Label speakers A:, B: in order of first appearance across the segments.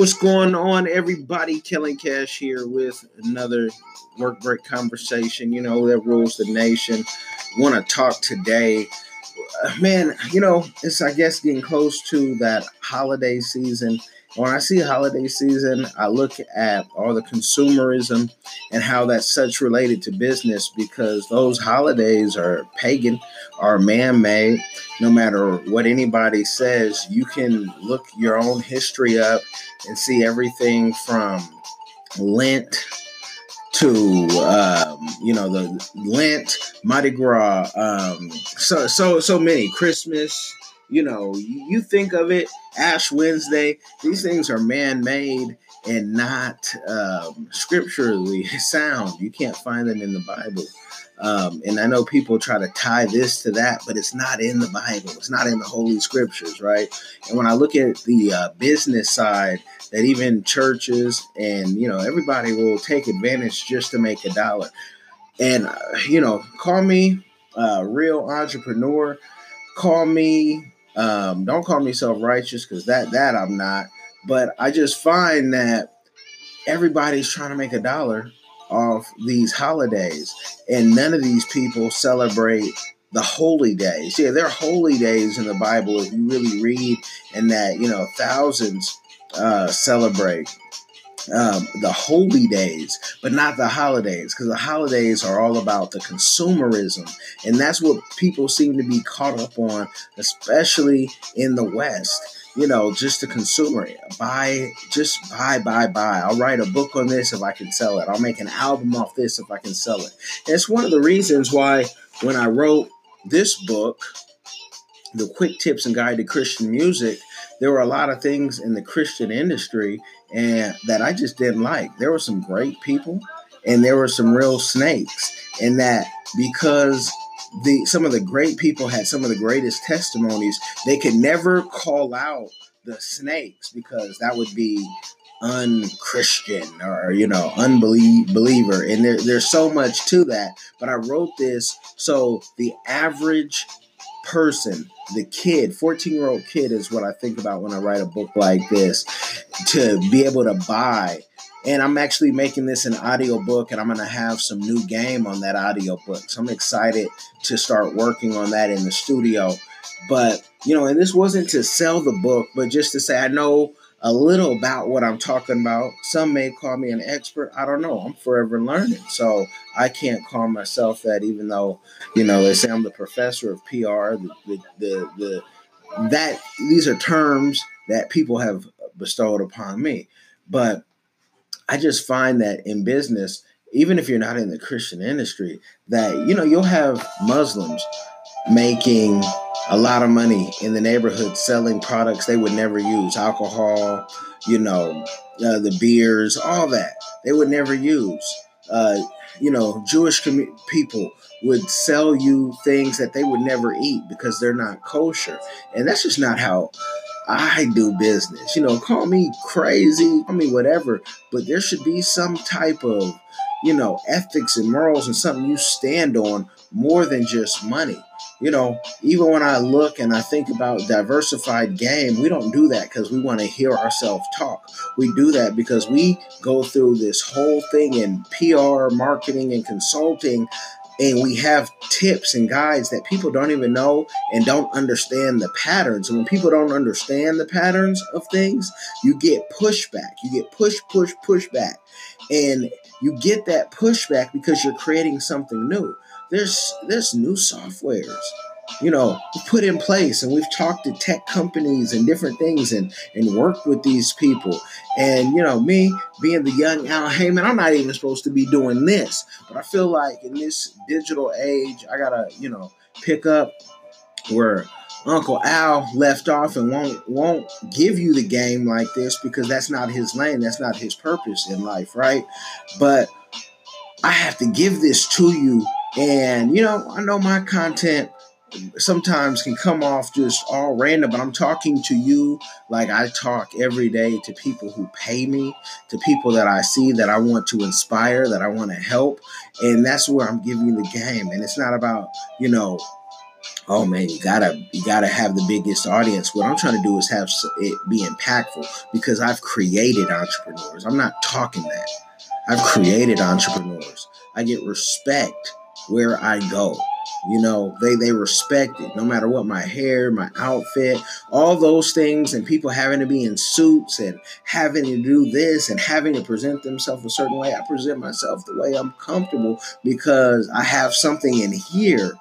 A: What's going on, everybody? Killing Cash here with another work break conversation. You know, that rules the nation. Want to talk today. Uh, man, you know, it's, I guess, getting close to that holiday season. When I see holiday season, I look at all the consumerism and how that's such related to business because those holidays are pagan, are man made. No matter what anybody says, you can look your own history up and see everything from Lent to um, you know the Lent, Mardi Gras, um, so so so many Christmas, you know, you think of it, Ash Wednesday, these things are man made and not um, scripturally sound. You can't find them in the Bible. Um, and I know people try to tie this to that, but it's not in the Bible. It's not in the Holy Scriptures, right? And when I look at the uh, business side, that even churches and you know everybody will take advantage just to make a dollar. And uh, you know, call me a real entrepreneur. Call me um, don't call me self righteous because that that I'm not. But I just find that everybody's trying to make a dollar off these holidays, and none of these people celebrate the holy days. Yeah, there are holy days in the Bible if you really read, and that you know thousands uh, celebrate um, the holy days, but not the holidays, because the holidays are all about the consumerism. And that's what people seem to be caught up on, especially in the West. You know, just the consumer. Buy, just buy, buy, buy. I'll write a book on this if I can sell it. I'll make an album off this if I can sell it. And it's one of the reasons why when I wrote this book, The Quick Tips and Guide to Christian Music, there were a lot of things in the Christian industry and that I just didn't like. There were some great people and there were some real snakes. And that because the some of the great people had some of the greatest testimonies, they could never call out the snakes because that would be unchristian or you know unbeliever and there, there's so much to that but i wrote this so the average person, the kid, 14 year old kid is what I think about when I write a book like this to be able to buy. And I'm actually making this an audio book, and I'm going to have some new game on that audio book. So I'm excited to start working on that in the studio. But, you know, and this wasn't to sell the book, but just to say, I know a little about what I'm talking about. Some may call me an expert. I don't know. I'm forever learning. So I can't call myself that, even though, you know, they say I'm the professor of PR. The, the, the, the that these are terms that people have bestowed upon me. But I just find that in business, even if you're not in the Christian industry, that you know, you'll have Muslims making a lot of money in the neighborhood selling products they would never use. Alcohol you know uh, the beers all that they would never use. Uh, you know jewish com- people would sell you things that they would never eat because they're not kosher. And that's just not how I do business. You know, call me crazy, call me whatever, but there should be some type of, you know, ethics and morals and something you stand on more than just money. You know, even when I look and I think about diversified game, we don't do that because we want to hear ourselves talk. We do that because we go through this whole thing in PR, marketing, and consulting and we have tips and guides that people don't even know and don't understand the patterns. And when people don't understand the patterns of things, you get pushback. You get push, push, pushback. And you get that pushback because you're creating something new there's there's new softwares you know put in place. And we've talked to tech companies and different things and and worked with these people. And you know me being the young al Haymon, i'm not even supposed to be doing this. But i feel like in this digital age i gotta you know pick up where uncle al left off and won't won't give you the game like this because that's not his lane. That's not his purpose in life right? But i have to give this to you and, you know, I know my content sometimes can come off just all random, but I'm talking to you like I talk every day to people who pay me, to people that I see that I want to inspire, that I want to help. And that's where I'm giving the game. And it's not about, you know, oh man, you gotta you gotta have the biggest audience. What I'm trying to do is have it be impactful because I've created entrepreneurs. I'm not talking that. I've created entrepreneurs. I get respect where I go. You know, they they respect it no matter what my hair, my outfit, all those things, and people having to be in suits and having to do this and having to present themselves a certain way. I present myself the way I'm comfortable because I have something in here,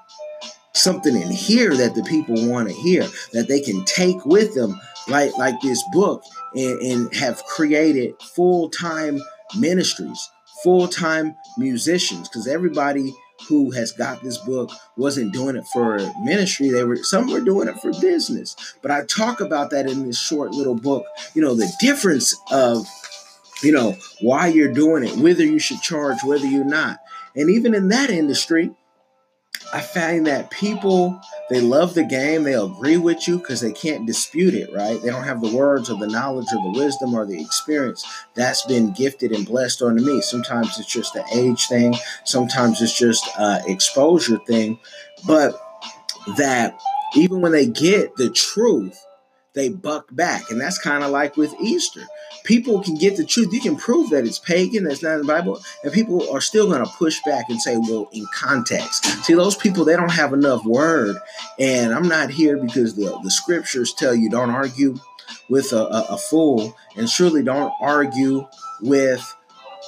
A: something in here that the people want to hear, that they can take with them, like like this book, and, and have created full-time ministries, full-time musicians, because everybody who has got this book wasn't doing it for ministry. They were some were doing it for business. But i talk about that in this short little book you know the difference of you know why you're doing it whether you should charge whether you're not. And even in that industry I find that people they love the game, they agree with you because they can't dispute it, right? They don't have the words or the knowledge or the wisdom or the experience that's been gifted and blessed onto me. Sometimes it's just the age thing, sometimes it's just an exposure thing, but that even when they get the truth, they buck back. And that's kind of like with Easter. People can get the truth. You can prove that it's pagan, that's not in the Bible, and people are still going to push back and say, well, in context. See, those people, they don't have enough word. And I'm not here because the, the scriptures tell you don't argue with a, a, a fool, and surely don't argue with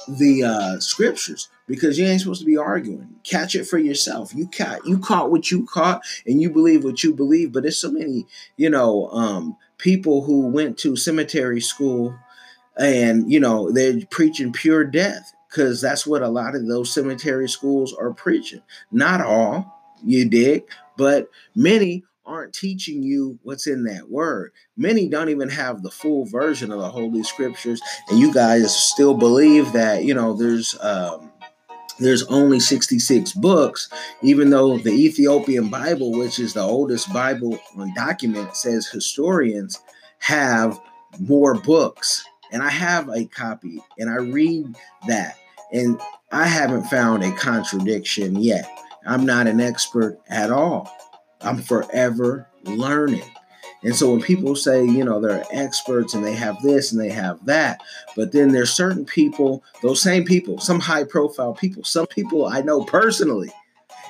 A: the uh, scriptures because you ain't supposed to be arguing. Catch it for yourself. You caught you caught what you caught, and you believe what you believe. But there's so many, you know, um, people who went to cemetery school, and you know they're preaching pure death because that's what a lot of those cemetery schools are preaching. Not all, you dig, but many aren't teaching you what's in that word. Many don't even have the full version of the Holy Scriptures, and you guys still believe that you know there's um, there's only 66 books, even though the Ethiopian Bible, which is the oldest Bible on document, says historians have more books. And I have a copy and I read that, and I haven't found a contradiction yet. I'm not an expert at all. I'm forever learning. And so when people say, you know, they're experts and they have this and they have that, but then there's certain people, those same people, some high profile people, some people I know personally.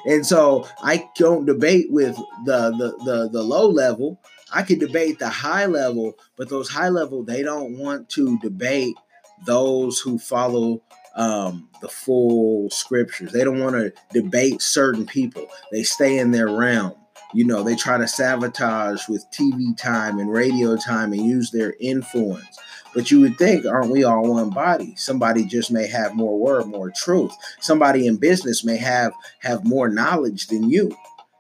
A: And so I don't debate with the the the, the low level. I could debate the high level, but those high level, they don't want to debate those who follow um, the full scriptures. They don't want to debate certain people. They stay in their realm. You know, they try to sabotage with TV time and radio time and use their influence. But you would think, aren't we all one body? Somebody just may have more word, more truth. Somebody in business may have have more knowledge than you,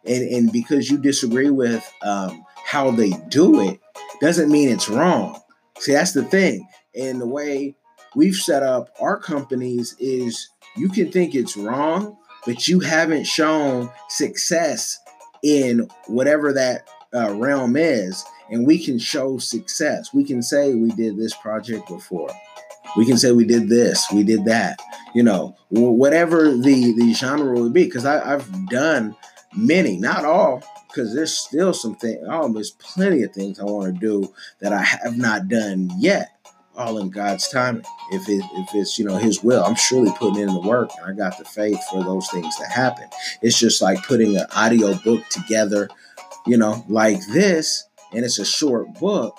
A: and and because you disagree with um, how they do it, doesn't mean it's wrong. See, that's the thing. And the way we've set up our companies is you can think it's wrong, but you haven't shown success in whatever that uh, realm is, and we can show success. We can say we did this project before. We can say we did this, we did that. You know, whatever the the genre would be, because I've done many, not all, because there's still some things. Oh, there's plenty of things I want to do that I have not done yet all in God's timing. If it if it's you know His will, I'm surely putting in the work, and I got the faith for those things to happen. It's just like putting an audio book together, you know, like this, and it's a short book,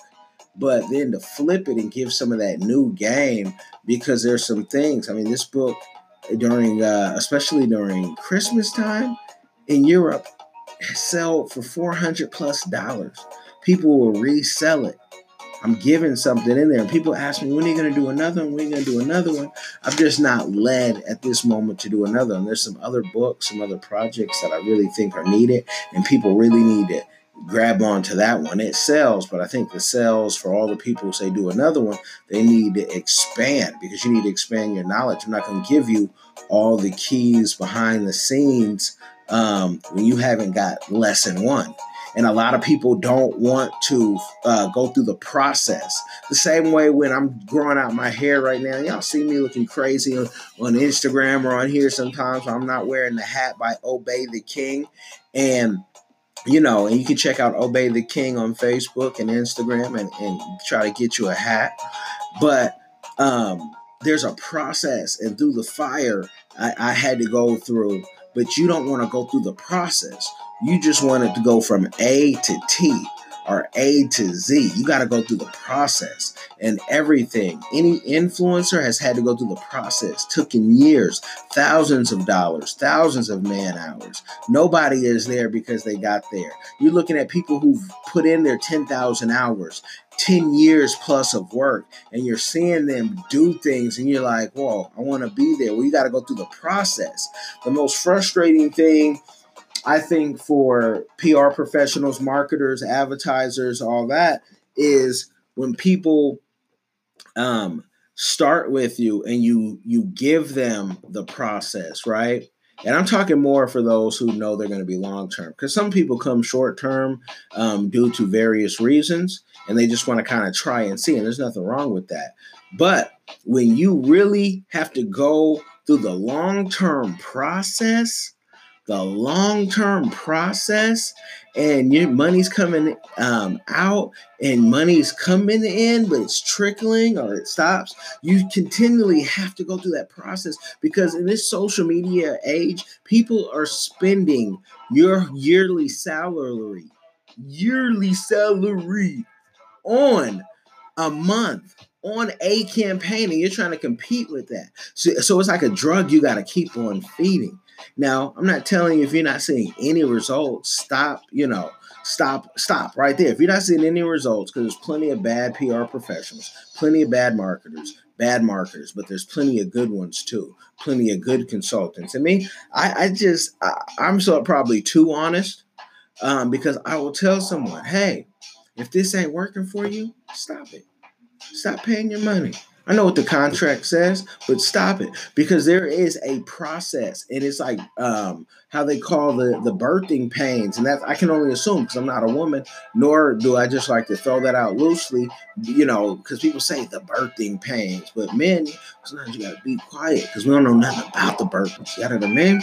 A: but then to flip it and give some of that new game because there's some things. I mean, this book during, uh, especially during Christmas time in Europe, sell for 400 plus dollars. People will resell it I'm giving something in there. And people ask me, when are you going to do another one? When are you going to do another one? I'm just not led at this moment to do another one. There's some other books, some other projects that I really think are needed, and people really need to grab onto that one. It sells, but I think the sales for all the people who say do another one, they need to expand because you need to expand your knowledge. I'm not going to give you all the keys behind the scenes um, when you haven't got lesson one. And a lot of people don't want to uh, go through the process. The same way when I'm growing out my hair right now, y'all see me looking crazy on, on Instagram or on here sometimes. I'm not wearing the hat by Obey the King. And you know, and you can check out Obey the King on Facebook and Instagram and, and try to get you a hat. But um, there's a process, and through the fire, I, I had to go through. But you don't want to go through the process. You just want it to go from A to T or A to Z. You got to go through the process and everything. Any influencer has had to go through the process, took in years, thousands of dollars, thousands of man hours. Nobody is there because they got there. You're looking at people who've put in their 10,000 hours. 10 years plus of work and you're seeing them do things and you're like, whoa, I want to be there. Well, you got to go through the process. The most frustrating thing I think for PR professionals, marketers, advertisers, all that is when people um, start with you and you you give them the process, right? And I'm talking more for those who know they're going to be long term, because some people come short term um, due to various reasons, and they just want to kind of try and see. And there's nothing wrong with that. But when you really have to go through the long term process, the long term process and your money's coming um, out and money's coming in, but it's trickling or it stops. You continually have to go through that process because in this social media age, people are spending your yearly salary, yearly salary on a month on a campaign and you're trying to compete with that. So, so it's like a drug you got to keep on feeding. Now, I'm not telling you if you're not seeing any results, stop, you know, stop, stop right there. If you're not seeing any results, because there's plenty of bad PR professionals, plenty of bad marketers, bad marketers, but there's plenty of good ones too, plenty of good consultants. I mean, I, I just, I, am so probably too honest um, because I will tell someone, hey, if this ain't working for you, stop it. Stop paying your money. I know what the contract says, but stop it because there is a process, and it's like um, how they call the the birthing pains, and that I can only assume because I'm not a woman, nor do I just like to throw that out loosely, you know, because people say the birthing pains, but men sometimes you gotta be quiet because we don't know nothing about the birthing. You got what I mean?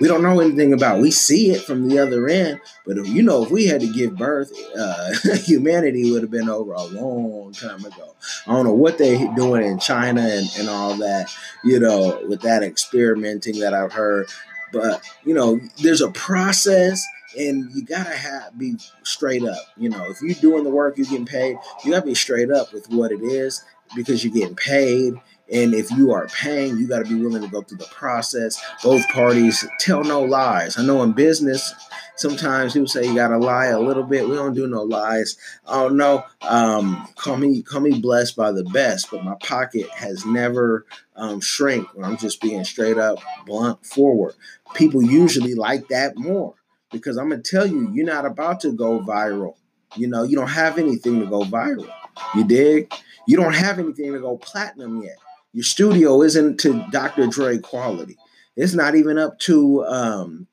A: We don't know anything about. We see it from the other end, but if, you know, if we had to give birth, uh, humanity would have been over a long time ago. I don't know what they're doing in China and, and all that, you know, with that experimenting that I've heard. But you know, there's a process and you gotta have be straight up. You know, if you're doing the work, you're getting paid. You gotta be straight up with what it is because you're getting paid and if you are paying, you got to be willing to go through the process. Both parties tell no lies. I know in business, sometimes people say you got to lie a little bit. We don't do no lies. Oh no, um, call me call me blessed by the best, but my pocket has never um, shrink. I'm just being straight up, blunt, forward. People usually like that more because I'm gonna tell you, you're not about to go viral. You know, you don't have anything to go viral. You dig? You don't have anything to go platinum yet. Your studio isn't to Dr. Dre quality. It's not even up to um,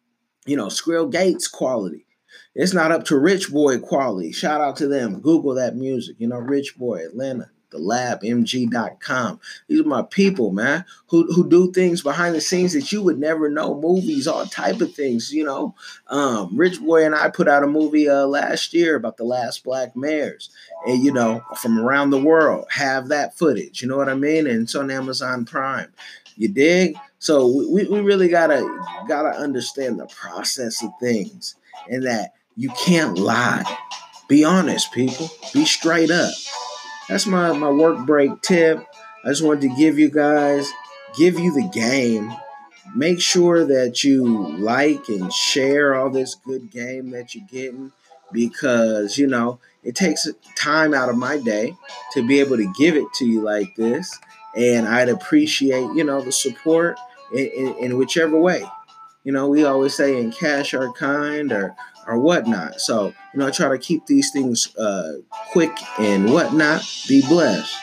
A: you know, Skrill Gates quality. It's not up to Rich Boy quality. Shout out to them. Google that music. You know, Rich Boy, Atlanta, the lab, mg.com. These are my people, man, who, who do things behind the scenes that you would never know. Movies, all type of things, you know. Um, Rich Boy and I put out a movie uh, last year about the last black mayors and you know, from around the world have that footage. You know what I mean? And it's on Amazon Prime. You dig? So we, we really gotta gotta understand the process of things and that you can't lie. Be honest, people. Be straight up. That's my, my work break tip. I just wanted to give you guys, give you the game. Make sure that you like and share all this good game that you're getting because, you know, it takes time out of my day to be able to give it to you like this. And I'd appreciate, you know, the support in, in, in whichever way. You know, we always say in cash or kind or or whatnot. So, you know, I try to keep these things uh, quick and whatnot. Be blessed.